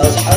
어,